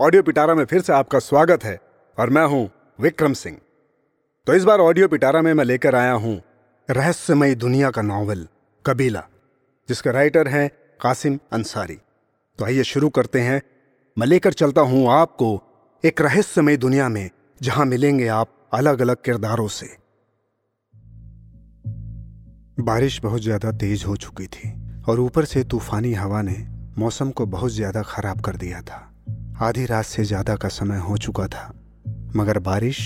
Audio पिटारा में फिर से आपका स्वागत है और मैं हूँ विक्रम सिंह। तो इस बार ऑडियो पिटारा में मैं लेकर आया हूँ रहस्यमयी दुनिया का नॉवल, कबीला, जिसका राइटर है कासिम अंसारी। तो आइए शुरू करते हैं। मैं लेकर चलता हूँ आपको एक रहस्यमयी दुनिया में, जहाँ मिलेंगे आप अलग अलग किरदारों से। बारिश बहुत ज़्यादा तेज हो चुकी थी और ऊपर से तूफानी हवा ने मौसम को बहुत ज़्यादा खराब कर दिया था। आधी रात से ज़्यादा का समय हो चुका था, मगर बारिश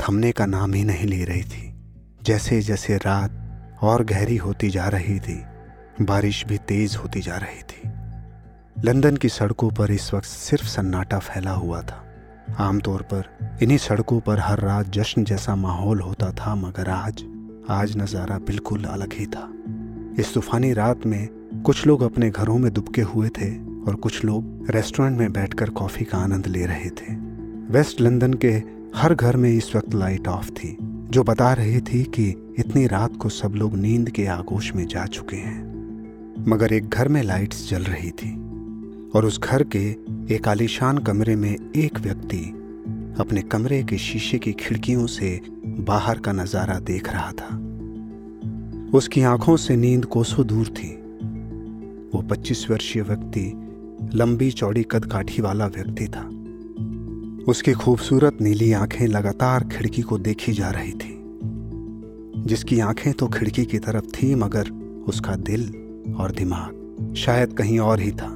थमने का नाम ही नहीं ले रही थी। जैसे जैसे रात और गहरी होती जा रही थी, बारिश भी तेज होती जा रही थी। लंदन की सड़कों पर इस वक्त सिर्फ़ सन्नाटा फैला हुआ था। आमतौर पर इन्हीं सड़कों पर हर रात जश्न जैसा माहौल होता था, मगर आज आज नज़ारा बिल्कुल अलग ही था। इस तूफानी रात में कुछ लोग अपने घरों में दुबके हुए थे और कुछ लोग रेस्टोरेंट में बैठकर कॉफ़ी का आनंद ले रहे थे। वेस्ट लंदन के हर घर में इस वक्त लाइट ऑफ़ थी, जो बता रही थी कि इतनी रात को सब लोग नींद के आगोश में जा चुके हैं। मगर एक घर में लाइट्स जल रही थी, और उस घर के एक आलीशान कमरे में एक व्यक्ति अपने कमरे के शीशे की खिड़कियों से बाहर का नज़ारा देख रहा था। उसकी आँखों से नींद कोसों दूर थी। वो 25 वर्षीय व्यक्ति लंबी चौड़ी कदकाठी वाला व्यक्ति था। उसकी खूबसूरत नीली आँखें लगातार खिड़की को देखी जा रही थी। जिसकी आँखें तो खिड़की की तरफ़ थी, मगर उसका दिल और दिमाग शायद कहीं और ही था।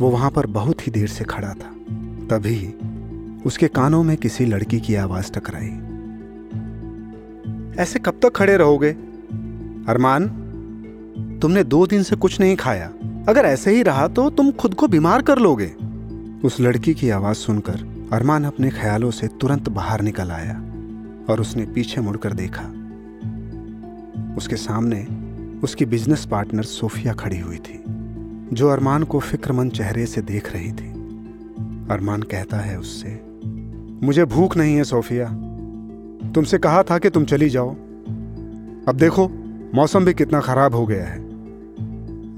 वो वहाँ पर बहुत ही देर से खड़ा था। तभी उसके कानों में किसी लड़की की आवाज़ टकराई। ऐसे कब तक खड़े रहोगे? अरमान, तुमने दो दिन से कुछ नहीं खाया। अगर ऐसे ही रहा तो तुम खुद को बीमार कर लोगे। उस लड़की की आवाज़ सुनकर अरमान अपने ख्यालों से तुरंत बाहर निकल आया और उसने पीछे मुड़कर देखा। उसके सामने उसकी बिज़नेस पार्टनर सोफिया खड़ी हुई थी, जो अरमान को फिक्रमंद चेहरे से देख रही थी। अरमान कहता है उससे, मुझे भूख नहीं है सोफिया। तुमसे कहा था कि तुम चली जाओ। अब देखो, मौसम भी कितना खराब हो गया है।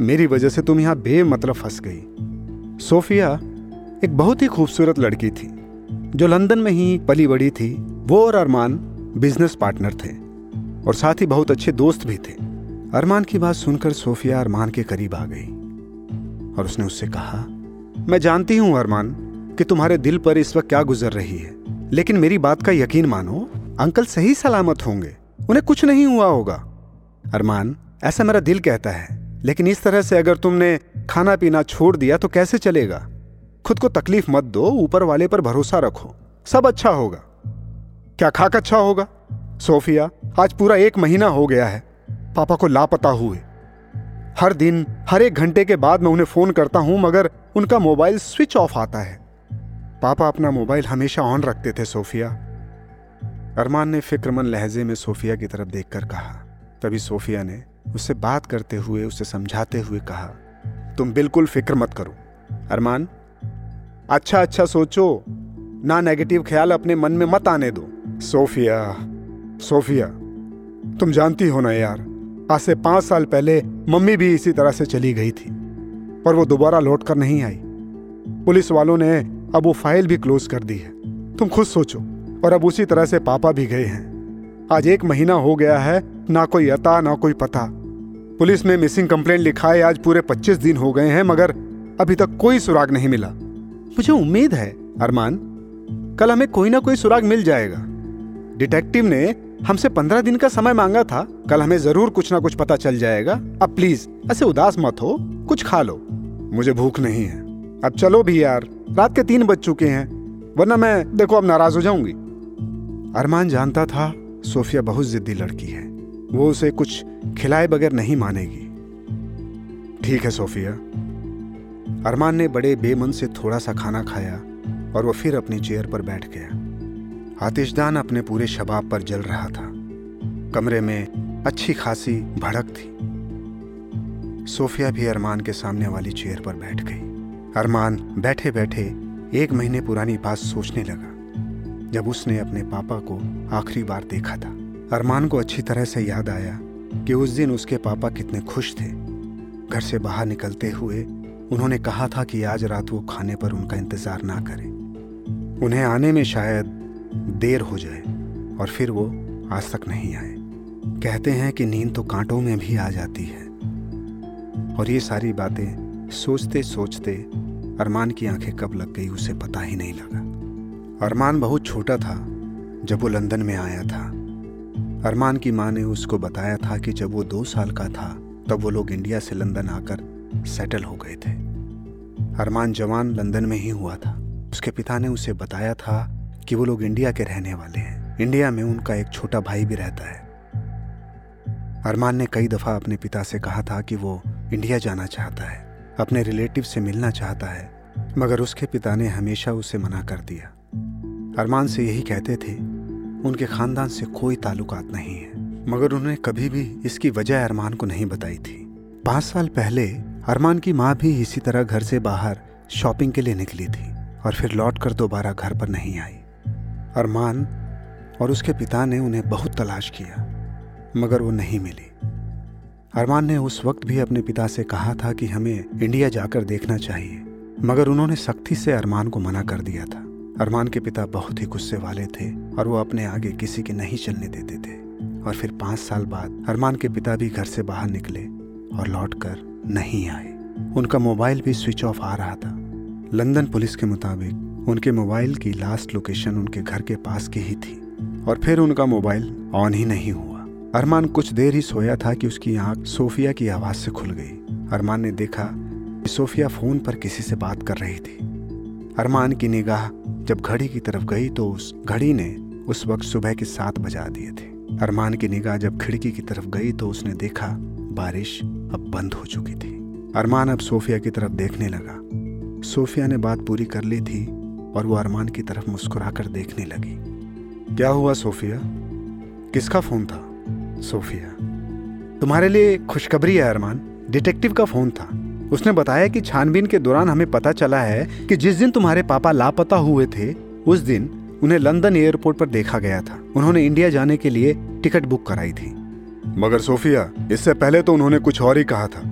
मेरी वजह से तुम यहाँ बेमतलब फंस गई। सोफिया एक बहुत ही खूबसूरत लड़की थी, जो लंदन में ही पली बड़ी थी। वो और अरमान बिज़नेस पार्टनर थे और साथ ही बहुत अच्छे दोस्त भी थे। अरमान की बात सुनकर सोफिया अरमान के करीब आ गई और उसने उससे कहा, मैं जानती हूँ अरमान कि तुम्हारे दिल पर इस वक्त क्या गुजर रही है, लेकिन मेरी बात का यकीन मानो, अंकल सही सलामत होंगे, उन्हें कुछ नहीं हुआ होगा। अरमान, ऐसा मेरा दिल कहता है लेकिन इस तरह से अगर तुमने खाना पीना छोड़ दिया तो कैसे चलेगा? खुद को तकलीफ़ मत दो, ऊपर वाले पर भरोसा रखो। सब अच्छा होगा। क्या खाक अच्छा होगा? सोफिया, आज पूरा एक महीना हो गया है। पापा को लापता हुए। हर दिन, हर एक घंटे के बाद मैं उन्हें फ़ोन करता हूँ, मगर उनका मोबाइल स्विच ऑफ़ आता है। पापा अपना मोबाइल हमेशा ऑन रखते थे, सोफिया। अरमान ने फिक्रमन लहजे में सोफिया की तरफ़ देखकर कहा। तभी सोफिया ने उससे बात करते हुए उसे समझाते हुए कहा, तुम बिल्कुल फ़िक्र मत करो, अरमान। अच्छा अच्छा सोचो, ना नेगेटिव ख्याल अपने मन में मत आने दो। सोफिया सोफिया, तुम जानती हो ना यार, आज से पाँच साल पहले मम्मी भी इसी तरह से चली गई थी, पर वो दोबारा लौट कर नहीं आई। पुलिस वालों ने अब वो फ़ाइल भी क्लोज कर दी है। तुम खुद सोचो, और अब उसी तरह से पापा भी गए हैं। आज एक महीना हो गया है, ना कोई अता, ना कोई पता। पुलिस में मिसिंग कंप्लेंट लिखा है, आज पूरे 25 दिन हो गए हैं, मगर अभी तक कोई सुराग नहीं मिला। मुझे उम्मीद है, अरमान, कल हमें कोई ना कोई सुराग मिल जाएगा। डिटेक्टिव ने हमसे पंद्रह दिन का समय मांगा था, कल हमें ज़रूर कुछ ना कुछ पता चल जाएगा। अब प्लीज़ ऐसे उदास मत हो, कुछ खा लो। मुझे भूख नहीं है। अब चलो भी यार, रात के तीन बज चुके हैं, वरना मैं, देखो, अब नाराज़ हो जाऊँगी। अरमान जानता था सोफिया बहुत जिद्दी लड़की है। वो उसे कुछ खिलाए बगैर नहीं मानेगी। ठीक है, सोफिया। अरमान ने बड़े बेमन से थोड़ा सा खाना खाया और वो फिर अपनी चेयर पर बैठ गया। आतिशदान अपने पूरे शबाब पर जल रहा था। कमरे में अच्छी खासी भड़क थी। सोफिया भी अरमान के सामने वाली चेयर पर बैठ गई। अरमान बैठे बैठे एक महीने पुरानी बात सोचने लगा। जब उसने अपने पापा को आखिरी बार देखा था। अरमान को अच्छी तरह से याद आया कि उस दिन उसके पापा कितने खुश थे। घर से बाहर निकलते हुए उन्होंने कहा था कि आज रात वो खाने पर उनका इंतज़ार ना करें। उन्हें आने में शायद देर हो जाए और फिर वो आज तक नहीं आए। कहते हैं कि नींद तो कांटों में भी आ जाती है। और ये सारी बातें सोचते सोचते अरमान की आँखें कब लग गई उसे पता ही नहीं लगा। अरमान बहुत छोटा था, जब वो लंदन में आया था। अरमान की माँ ने उसको बताया था कि जब वो दो साल का था, तब वो लोग इंडिया से लंदन आकर सेटल हो गए थे। अरमान जवान लंदन में ही हुआ था। उसके पिता ने उसे बताया था कि वो लोग इंडिया के रहने वाले हैं। इंडिया में उनका एक छोटा भाई भी रहता है। अरमान ने कई दफ़ा अपने पिता से कहा था कि वो इंडिया जाना चाहता है, अपने रिलेटिव से मिलना चाहता है, मगर उसके पिता ने हमेशा उसे मना कर दिया। अरमान से यही कहते थे, उनके खानदान से कोई ताल्लुकात नहीं है। मगर उन्होंने कभी भी इसकी वजह अरमान को नहीं बताई थी। पाँच साल पहले, अरमान की माँ भी इसी तरह घर से बाहर शॉपिंग के लिए निकली थी और फिर लौट कर दोबारा घर पर नहीं आई। अरमान और उसके पिता ने उन्हें बहुत तलाश किया, मगर वो नहीं मिली। अरमान ने उस वक्त भी अपने पिता से कहा था कि हमें इंडिया जाकर देखना चाहिए, मगर उन्होंने सख्ती से अरमान को मना कर दिया था। अरमान के पिता बहुत ही गुस्से वाले थे और वो अपने आगे किसी के नहीं चलने देते थे। और फिर पाँच साल बाद अरमान के पिता भी घर से बाहर निकले और लौट कर नहीं आए। उनका मोबाइल भी स्विच ऑफ़ आ रहा था। लंदन पुलिस के मुताबिक उनके मोबाइल की लास्ट लोकेशन उनके घर के पास की ही थी और फिर उनका मोबाइल ऑन ही नहीं हुआ। अरमान कुछ देर ही सोया था कि उसकी आँख सोफिया की आवाज़ से खुल गई। अरमान ने देखा कि सोफिया फ़ोन पर किसी से बात कर रही थी। अरमान की निगाह जब घड़ी की तरफ़ गई तो उस घड़ी ने उस वक्त सुबह के सात बजा दिए थे। अरमान की निगाह जब खिड़की की तरफ़ गई तो उसने देखा, बारिश अब बंद हो चुकी थी। अरमान अब सोफिया की तरफ़ देखने लगा। सोफिया ने बात पूरी कर ली थी और वो अरमान की तरफ़ मुस्कुराकर देखने लगी। क्या हुआ सोफिया? किसका फ़ोन था? सोफिया। तुम्हारे लिए खुशखबरी है अरमान। डिटेक्टिव का फ़ोन था। उसने बताया कि छानबीन के दौरान हमें पता चला है कि जिस दिन तुम्हारे पापा लापता हुए थे, उस दिन उन्हें लंदन एयरपोर्ट पर देखा गया था। उन्होंने इंडिया जाने के लिए टिकट बुक कराई थी। मगर सोफिया, इससे पहले तो उन्होंने कुछ और ही कहा था।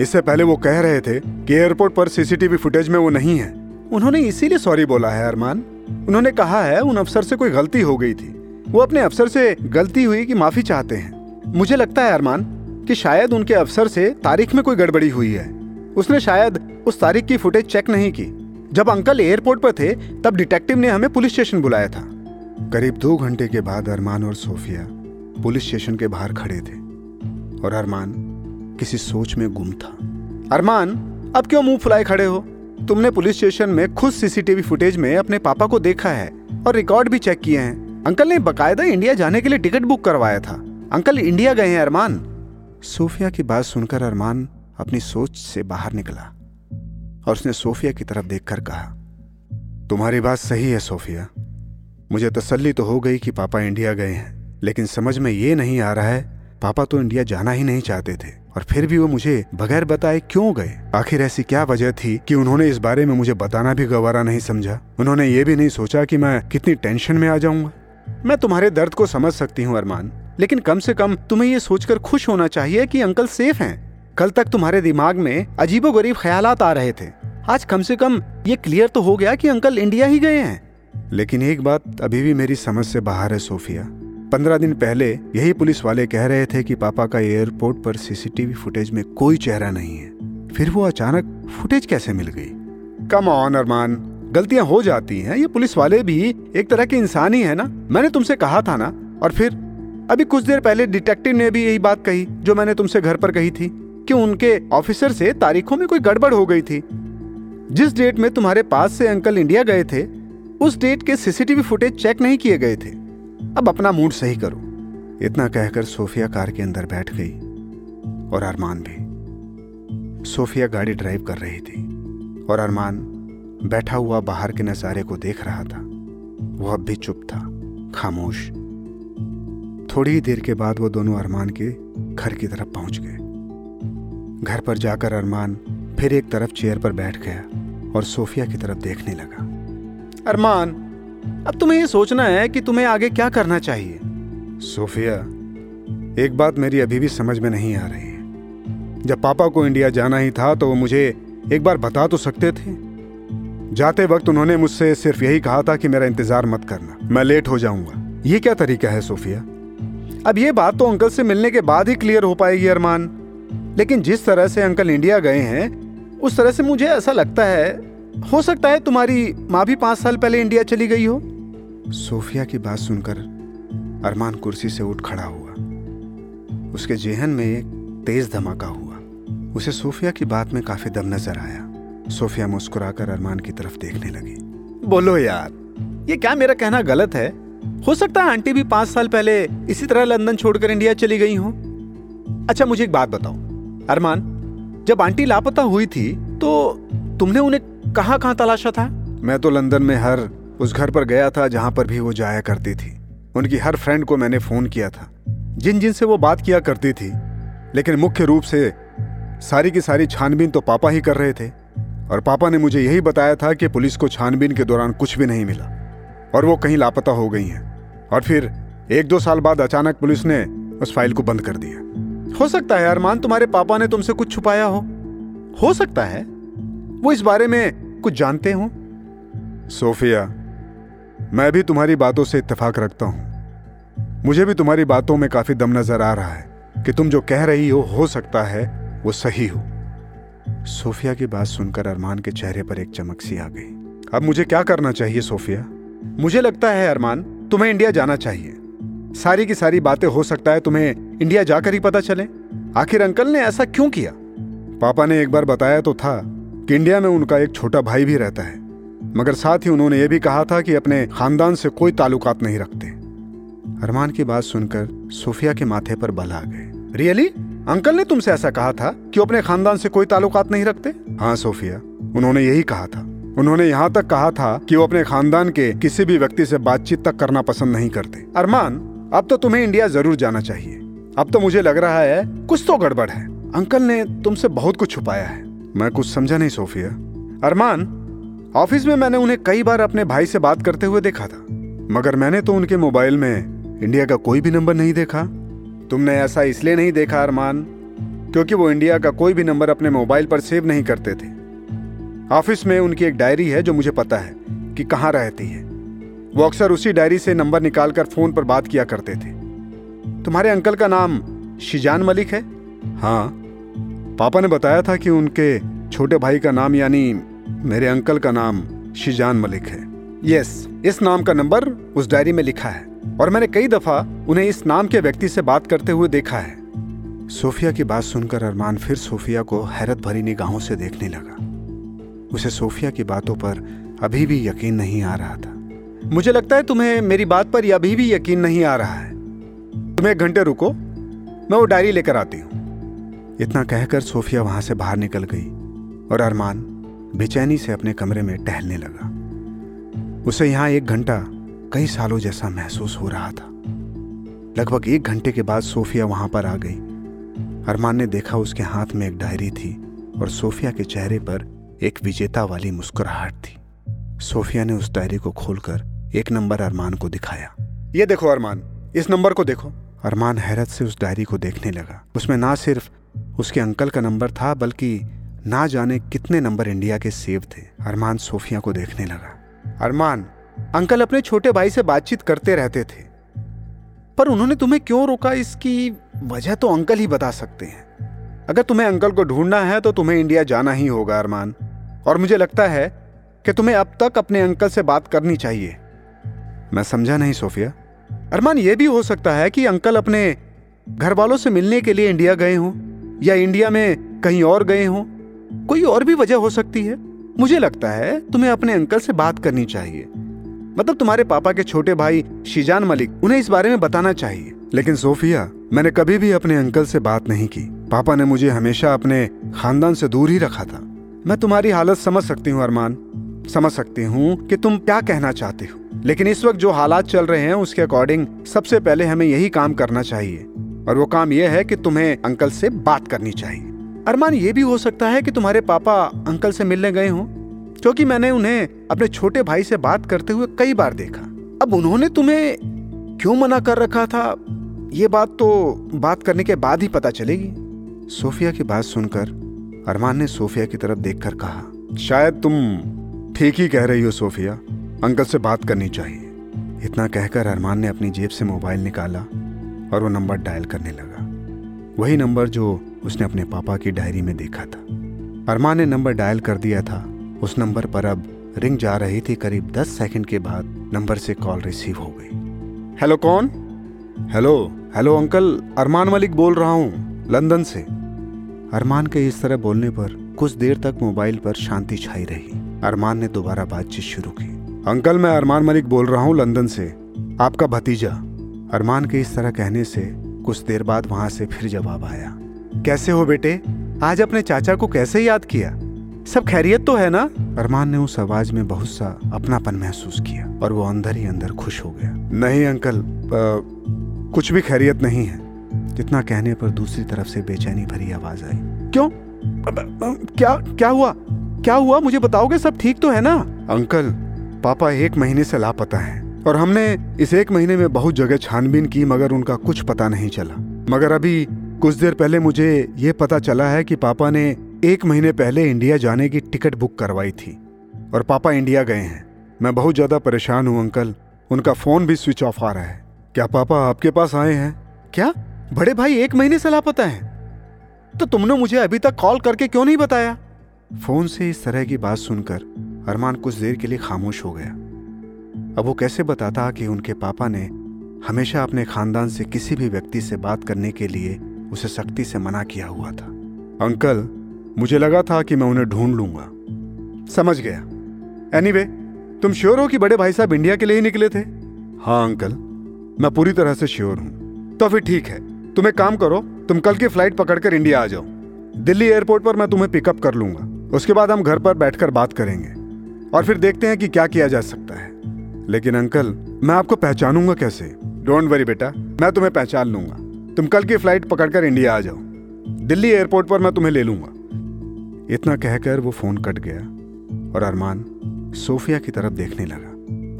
इससे पहले वो कह रहे थे कि एयरपोर्ट पर सीसीटीवी फुटेज में वो नहीं है। उन्होंने इसीलिए सॉरी बोला है, अरमान। उन्होंने कहा है, उन अफसर से कोई गलती हो गई थी। वो अपने अफसर से गलती हुई की माफ़ी चाहते हैं। मुझे लगता है, अरमान, कि शायद उनके अफसर से तारीख में कोई गड़बड़ी हुई है। उसने शायद उस तारीख की फुटेज चेक नहीं की। जब अंकल एयरपोर्ट पर थे, तब डिटेक्टिव ने हमें पुलिस स्टेशन बुलाया था। करीब दो घंटे के बाद अरमान और सोफिया पुलिस स्टेशन के बाहर खड़े थे। और अरमान किसी सोच में गुम था। अरमान, अब क्यों मुँह फुलाए खड़े हो? तुमने पुलिस स्टेशन में खुद सीसीटीवी फुटेज में अपने पापा को देखा है और रिकॉर्ड भी चेक किए हैं। अंकल ने बकायदा इंडिया जाने के लिए टिकट बुक करवाया था। अंकल इंडिया गए हैं अरमान। सोफिया की बात सुनकर अरमान अपनी सोच से बाहर निकला और उसने सोफिया की तरफ़ देखकर कहा, तुम्हारी बात सही है, सोफिया। मुझे तसल्ली तो हो गई कि पापा इंडिया गए हैं, लेकिन समझ में ये नहीं आ रहा है, पापा तो इंडिया जाना ही नहीं चाहते थे, और फिर भी वो मुझे बगैर बताए क्यों गए? आखिर ऐसी क्या वजह थी कि उन्होंने इस बारे में मुझे बताना भी गवारा नहीं समझा? उन्होंने ये भी नहीं सोचा कि मैं कितनी टेंशन में आ जाऊँगा। मैं तुम्हारे दर्द को समझ सकती हूँ, अरमान, लेकिन कम से कम तुम्हें ये सोचकर खुश होना चाहिए कि अंकल सेफ़ हैं। कल तक तुम्हारे दिमाग में अजीबो गरीब ख्याल आ रहे थे। आज कम से कम ये क्लियर तो हो गया कि अंकल इंडिया ही गए हैं। लेकिन एक बात अभी भी मेरी समझ से बाहर है, सोफिया। पंद्रह दिन पहले यही पुलिस वाले कह रहे थे कि पापा का एयरपोर्ट पर सीसीटीवी फुटेज में कोई चेहरा नहीं है। फिर वो अचानक फुटेज कैसे मिल गई? Come on Armaan. गलतियाँ हो जाती हैं, ये पुलिस वाले भी एक तरह के इंसान ही है ना? मैंने तुमसे कहा था ना? और फिर, अभी कुछ देर पहले डिटेक्टिव ने भी यही बात कही, जो मैंने तुमसे घर पर कही थी। कि उनके ऑफिसर से तारीखों में कोई गड़बड़ हो गई थी। जिस डेट में तुम्हारे पास से अंकल इंडिया गए थे, उस डेट के सीसीटीवी फुटेज चेक नहीं किए गए थे। अब अपना मूड सही करो। इतना कहकर सोफिया कार के अंदर बैठ गई और अरमान भी। सोफिया गाड़ी ड्राइव कर रही थी और अरमान बैठा हुआ बाहर के नज़ारे को देख रहा था। वह अब भी चुप था, खामोश। थोड़ी ही देर के बाद वो दोनों अरमान के घर की तरफ़ पहुँच गए। घर पर जाकर अरमान फिर एक तरफ़ चेयर पर बैठ गया और सोफिया की तरफ़ देखने लगा। अरमान, अब तुम्हें यह सोचना है कि तुम्हें आगे क्या करना चाहिए। सोफिया, एक बात मेरी अभी भी समझ में नहीं आ रही है। जब पापा को इंडिया जाना ही था तो वो मुझे एक बार बता तो सकते थे। जाते वक्त उन्होंने मुझसे सिर्फ़ यही कहा था कि मेरा इंतज़ार मत करना, मैं लेट हो जाऊँगा। ये क्या तरीका है सोफिया? अब ये बात तो अंकल से मिलने के बाद ही क्लियर हो पाएगी अरमान। लेकिन जिस तरह से अंकल इंडिया गए हैं, उस तरह से मुझे ऐसा लगता है, हो सकता है तुम्हारी माँ भी पाँच साल पहले इंडिया चली गई हो। सोफिया की बात सुनकर अरमान कुर्सी से उठ खड़ा हुआ। उसके जेहन में एक तेज धमाका हुआ। उसे सोफिया की बात में काफ़ी दम नज़र आया। सोफिया मुस्कुराकर अरमान की तरफ़ देखने लगी। बोलो यार, ये क्या मेरा कहना गलत है? हो सकता है आंटी भी पाँच साल पहले इसी तरह लंदन छोड़कर इंडिया चली गई हो। अच्छा मुझे एक बात बताओ। अरमान, जब आंटी लापता हुई थी तो तुमने उन्हें कहाँ कहाँ तलाशा था? मैं तो लंदन में हर उस घर पर गया था जहाँ पर भी वो जाया करती थी। उनकी हर फ्रेंड को मैंने फ़ोन किया था। जिन जिन से वो बात किया करती थी, लेकिन मुख्य रूप से सारी की सारी छानबीन तो पापा ही कर रहे थे। और पापा ने मुझे यही बताया था कि पुलिस को छानबीन के दौरान कुछ भी नहीं मिला, और वो कहीं लापता हो गई हैं। और फिर एक दो साल बाद अचानक पुलिस ने उस फ़ाइल को बंद कर दिया। हो सकता है, अरमान, तुम्हारे पापा ने तुमसे कुछ छुपाया हो। हो सकता है। वो इस बारे में कुछ जानते हो। सोफिया, मैं भी तुम्हारी बातों से इत्तेफाक रखता हूँ। मुझे भी तुम्हारी बातों में काफ़ी दम नज़र आ रहा है कि तुम जो कह रही हो हो सकता है, वो सही हो। सोफिया की बात सुनकर अरमान के चेहरे पर एक चमक सी आ गई। अब मुझे क्या करना चाहिए, सोफिया? मुझे लगता है, अरमान, तुम्हें इंडिया जाना चाहिए। सारी की सारी बातें हो सकता है, तुम्हें इंडिया जाकर ही पता चले। आखिर अंकल ने ऐसा क्यों किया? पापा ने एक बार बताया तो था कि इंडिया में उनका एक छोटा भाई भी रहता है। मगर साथ ही उन्होंने यह भी कहा था कि अपने खानदान से कोई ताल्लुकात नहीं रखते। अरमान की बात सुनकर सोफिया के माथे पर बल आ गए। रियली? अंकल ने तुमसे ऐसा कहा था कि अपने खानदान से कोई ताल्लुकात नहीं रखते? हाँ सोफिया, उन्होंने यही कहा था। उन्होंने यहाँ तक कहा था कि वो अपने खानदान के किसी भी व्यक्ति से बातचीत तक करना पसंद नहीं करते। अरमान अब तो तुम्हें इंडिया ज़रूर जाना चाहिए। अब तो मुझे लग रहा है कुछ तो गड़बड़ है। अंकल ने तुमसे बहुत कुछ छुपाया है। मैं कुछ समझा नहीं, सोफिया। अरमान, ऑफ़िस में मैंने उन्हें कई बार अपने भाई से बात करते हुए देखा था। मगर मैंने तो उनके मोबाइल में इंडिया का कोई भी नंबर नहीं देखा। तुमने ऐसा इसलिए नहीं देखा, अरमान, क्योंकि वो इंडिया का कोई भी नंबर अपने मोबाइल पर सेव नहीं करते थे। ऑफ़िस में उनकी एक डायरी है जो मुझे पता है कि कहाँ रहती है। वो अक्सर उसी डायरी से नंबर निकालकर फ़ोन पर बात किया करते थे। तुम्हारे अंकल का नाम शिजान मलिक है? हाँ। पापा ने बताया था कि उनके छोटे भाई का नाम यानी मेरे अंकल का नाम शिजान मलिक है। यस, इस नाम का नंबर उस डायरी में लिखा है और मैंने कई दफ़ा उन्हें इस नाम के व्यक्ति से बात करते हुए देखा है। सोफिया की बात सुनकर अरमान फिर सोफिया को हैरत भरी निगाहों से देखने लगा। उसे सोफिया की बातों पर अभी भी यकीन नहीं आ रहा था। मुझे लगता है तुम्हें मेरी बात पर अभी भी यकीन नहीं आ रहा है। तुम एक घंटे रुको, मैं वो डायरी लेकर आती हूँ। इतना कहकर सोफिया वहाँ से बाहर निकल गई और अरमान बेचैनी से अपने कमरे में टहलने लगा। उसे यहाँ एक घंटा कई सालों जैसा महसूस हो रहा था। लगभग एक घंटे के बाद सोफिया वहाँ पर आ गई। अरमान ने देखा उसके हाथ में एक डायरी थी और सोफिया के चेहरे पर एक विजेता वाली मुस्कुराहट थी। सोफिया ने उस डायरी को खोलकर एक नंबर अरमान को दिखाया। ये देखो अरमान, इस नंबर को देखो। अरमान हैरत से उस डायरी को देखने लगा। उसमें ना सिर्फ़ उसके अंकल का नंबर था, बल्कि ना जाने कितने नंबर इंडिया के सेव थे। अरमान सोफिया को देखने लगा। अरमान, अंकल अपने छोटे भाई से बातचीत करते रहते थे। पर उन्होंने तुम्हें क्यों रोका? इसकी वजह तो अंकल ही बता सकते हैं। अगर तुम्हें अंकल को ढूंढना है तो तुम्हें इंडिया जाना ही होगा अरमान। और मुझे लगता है कि तुम्हें अब तक अपने अंकल से बात करनी चाहिए। मैं समझा नहीं, सोफिया। अरमान यह भी हो सकता है कि अंकल अपने घर वालों से मिलने के लिए इंडिया गए हों, या इंडिया में कहीं और गए हों। कोई और भी वजह हो सकती है। मुझे लगता है तुम्हें अपने अंकल से बात करनी चाहिए। मतलब तुम्हारे पापा के छोटे भाई शिजान मलिक, उन्हें इस बारे में बताना चाहिए। लेकिन सोफिया, मैंने कभी भी अपने अंकल से बात नहीं की। पापा ने मुझे हमेशा अपने खानदान से दूर ही रखा था। मैं तुम्हारी हालत समझ सकती हूँ, अरमान। समझ सकती हूँ कि तुम क्या कहना चाहते हो। लेकिन इस वक्त जो हालात चल रहे हैं, उसके अकॉर्डिंग सबसे पहले हमें यही काम करना चाहिए। और वो काम यह है कि तुम्हें अंकल से बात करनी चाहिए। अरमान, ये भी हो सकता है कि तुम्हारे पापा अंकल से मिलने गए हों, क्योंकि मैंने उन्हें अपने छोटे भाई से बात करते हुए कई बार देखा। अब उन्होंने तुम्हें क्यों मना कर रखा था? ये बात तो बात करने के बाद ही पता चलेगी। सोफिया की बात सुनकर अरमान ने सोफिया की तरफ़ देखकर कहा, शायद तुम ठीक ही कह रही हो, सोफिया। अंकल से बात करनी चाहिए। इतना कहकर अरमान ने अपनी जेब से मोबाइल निकाला और वो नंबर डायल करने लगा। वही नंबर जो उसने अपने पापा की डायरी में देखा था। अरमान ने नंबर डायल कर दिया था। उस नंबर पर अब रिंग जा रही थी। करीब दस सेकंड के बाद नंबर से कॉल रिसीव हो गई। हेलो, कौन? Hello hello, uncle. Armaan Malik बोल रहा हूँ, लंदन से। अरमान के इस तरह बोलने पर कुछ देर तक मोबाइल पर शांति छाई रही। अरमान ने दोबारा बातचीत शुरू की। अंकल मैं अरमान मलिक बोल रहा हूँ लंदन से। आपका भतीजा अरमान के इस तरह कहने से कुछ देर बाद वहाँ से फिर जवाब आया। कैसे हो बेटे? आज अपने चाचा को कैसे याद किया? सब खैरियत तो है ना? अरमान ने उस आवाज़ में बहुत सा अपनापन महसूस किया और वो अंदर ही अंदर खुश हो गया। नहीं अंकल आ, कुछ भी खैरियत नहीं है। जितना कहने पर दूसरी तरफ़ से बेचैनी भरी आवाज़ आई। क्यों? क्या क्या हुआ? क्या हुआ? मुझे बताओगे सब ठीक तो है ना? अंकल पापा एक महीने से लापता है और हमने इस एक महीने में बहुत जगह छानबीन की, मगर उनका कुछ पता नहीं चला। मगर अभी कुछ देर पहले मुझे ये पता चला है कि पापा ने एक महीने पहले इंडिया जाने की टिकट बुक करवाई थी और पापा इंडिया गए हैं। मैं बहुत ज़्यादा परेशान हूँ, अंकल। उनका फ़ोन भी स्विच ऑफ़ आ रहा है। क्या पापा आपके पास आए हैं? क्या? बड़े भाई एक महीने से लापता है? तो तुमने मुझे अभी तक कॉल करके क्यों नहीं बताया? फ़ोन से इस तरह की बात सुनकर अरमान कुछ देर के लिए खामोश हो गया। अब वो कैसे बताता कि उनके पापा ने हमेशा अपने खानदान से किसी भी व्यक्ति से बात करने के लिए उसे सख्ती से मना किया हुआ था। अंकल मुझे लगा था कि मैं उन्हें ढूंढ लूँगा। समझ गया। एनीवे anyway, तुम श्योर हो कि बड़े भाई साहब इंडिया के लिए ही निकले थे? हाँ अंकल। मैं पूरी तरह से श्योर हूँ। तो फिर ठीक है। तुम एक काम करो तुम कल की फ़्लाइट पकड़कर इंडिया आ जाओ। दिल्ली एयरपोर्ट पर मैं तुम्हें पिकअप कर लूँगा। उसके बाद हम घर पर बैठकर बात करेंगे। और फिर देखते हैं कि क्या किया जा सकता है। लेकिन अंकल, मैं आपको पहचानूँगा कैसे? डोंट वरी बेटा, मैं तुम्हें पहचान लूँगा। तुम कल की फ़्लाइट पकड़कर इंडिया आ जाओ। दिल्ली एयरपोर्ट पर मैं तुम्हें ले लूँगा। इतना कहकर वो फ़ोन कट गया और अरमान सोफिया की तरफ़ देखने लगा।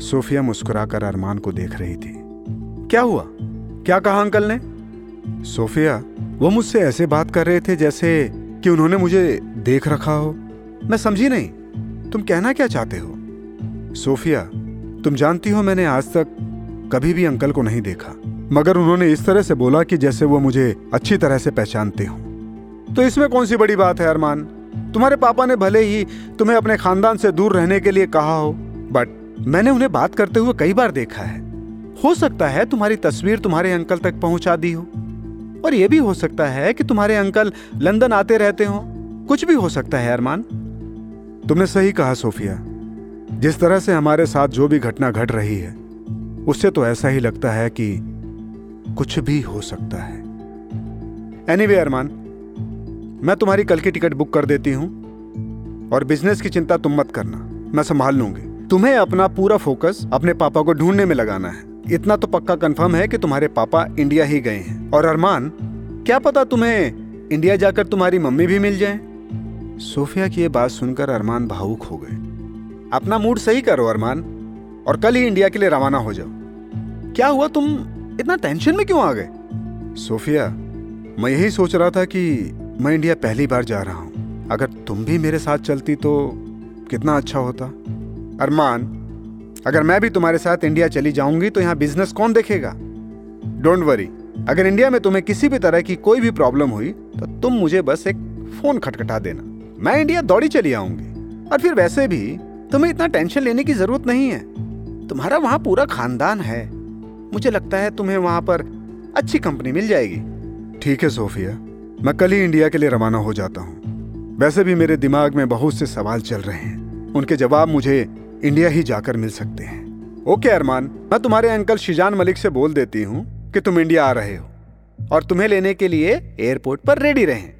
सोफिया मुस्कुराकर अरमान को देख रही थी। क्या हुआ? क्या कहा अंकल ने? सोफिया, वो मुझसे ऐसे बात कर रहे थे जैसे कि उन्होंने मुझे देख रखा हो। मैं समझी नहीं। तुम कहना क्या चाहते हो? सोफिया, तुम जानती हो मैंने आज तक कभी भी अंकल को नहीं देखा। मगर उन्होंने इस तरह से बोला कि जैसे वो मुझे अच्छी तरह से पहचानते हो। तो इसमें कौन सी बड़ी बात है अरमान? तुम्हारे पापा ने भले ही तुम्हें अपने खानदान से दूर रहने के लिए कहा हो बट मैंने उन्हें बात करते हुए कई बार देखा है। हो सकता है तुम्हारी तस्वीर तुम्हारे अंकल तक पहुँचा दी हो। और यह भी हो सकता है कि तुम्हारे अंकल लंदन आते रहते हो। कुछ भी हो सकता है अरमान। तुमने सही कहा सोफिया। जिस तरह से हमारे साथ जो भी घटना घट रही है उससे तो ऐसा ही लगता है कि कुछ भी हो सकता है। एनीवे anyway, अरमान मैं तुम्हारी कल की टिकट बुक कर देती हूँ और बिज़नेस की चिंता तुम मत करना मैं संभाल लूँगी। तुम्हें अपना पूरा फोकस अपने पापा को ढूँढने में लगाना है। इतना तो पक्का कंफर्म है कि तुम्हारे पापा इंडिया ही गए हैं। और अरमान क्या पता तुम्हें इंडिया जाकर तुम्हारी मम्मी भी मिल जाए? सोफिया की ये बात सुनकर अरमान भावुक हो गए। अपना मूड सही करो, अरमान, और कल ही इंडिया के लिए रवाना हो जाओ। क्या हुआ, तुम इतना टेंशन में क्यों आ गए? सोफिया, मैं यही सोच रहा था कि मैं इंडिया पहली बार जा रहा हूँ। अगर तुम भी मेरे साथ चलती तो कितना अच्छा होता। अरमान, अगर मैं भी तुम्हारे साथ इंडिया चली जाऊँगी तो यहाँ बिज़नेस कौन देखेगा? डोंट वरी अगर इंडिया में तुम्हें किसी भी तरह की कोई भी प्रॉब्लम हुई तो तुम मुझे बस एक फ़ोन खटखटा देना। मैं इंडिया दौड़ी चली आऊँगी। और फिर वैसे भी तुम्हें इतना टेंशन लेने की ज़रूरत नहीं है। तुम्हारा वहाँ पूरा खानदान है। मुझे लगता है तुम्हें वहाँ पर अच्छी कंपनी मिल जाएगी। ठीक है, सोफिया। मैं कल ही इंडिया के लिए रवाना हो जाता हूँ। वैसे भी मेरे दिमाग में बहुत से सवाल चल रहे हैं। उनके जवाब मुझे इंडिया ही जाकर मिल सकते हैं। ओके, अरमान, मैं तुम्हारे अंकल शिजान मलिक से बोल देती हूँ कि तुम इंडिया आ रहे हो और तुम्हें लेने के लिए एयरपोर्ट पर रेडी रहें।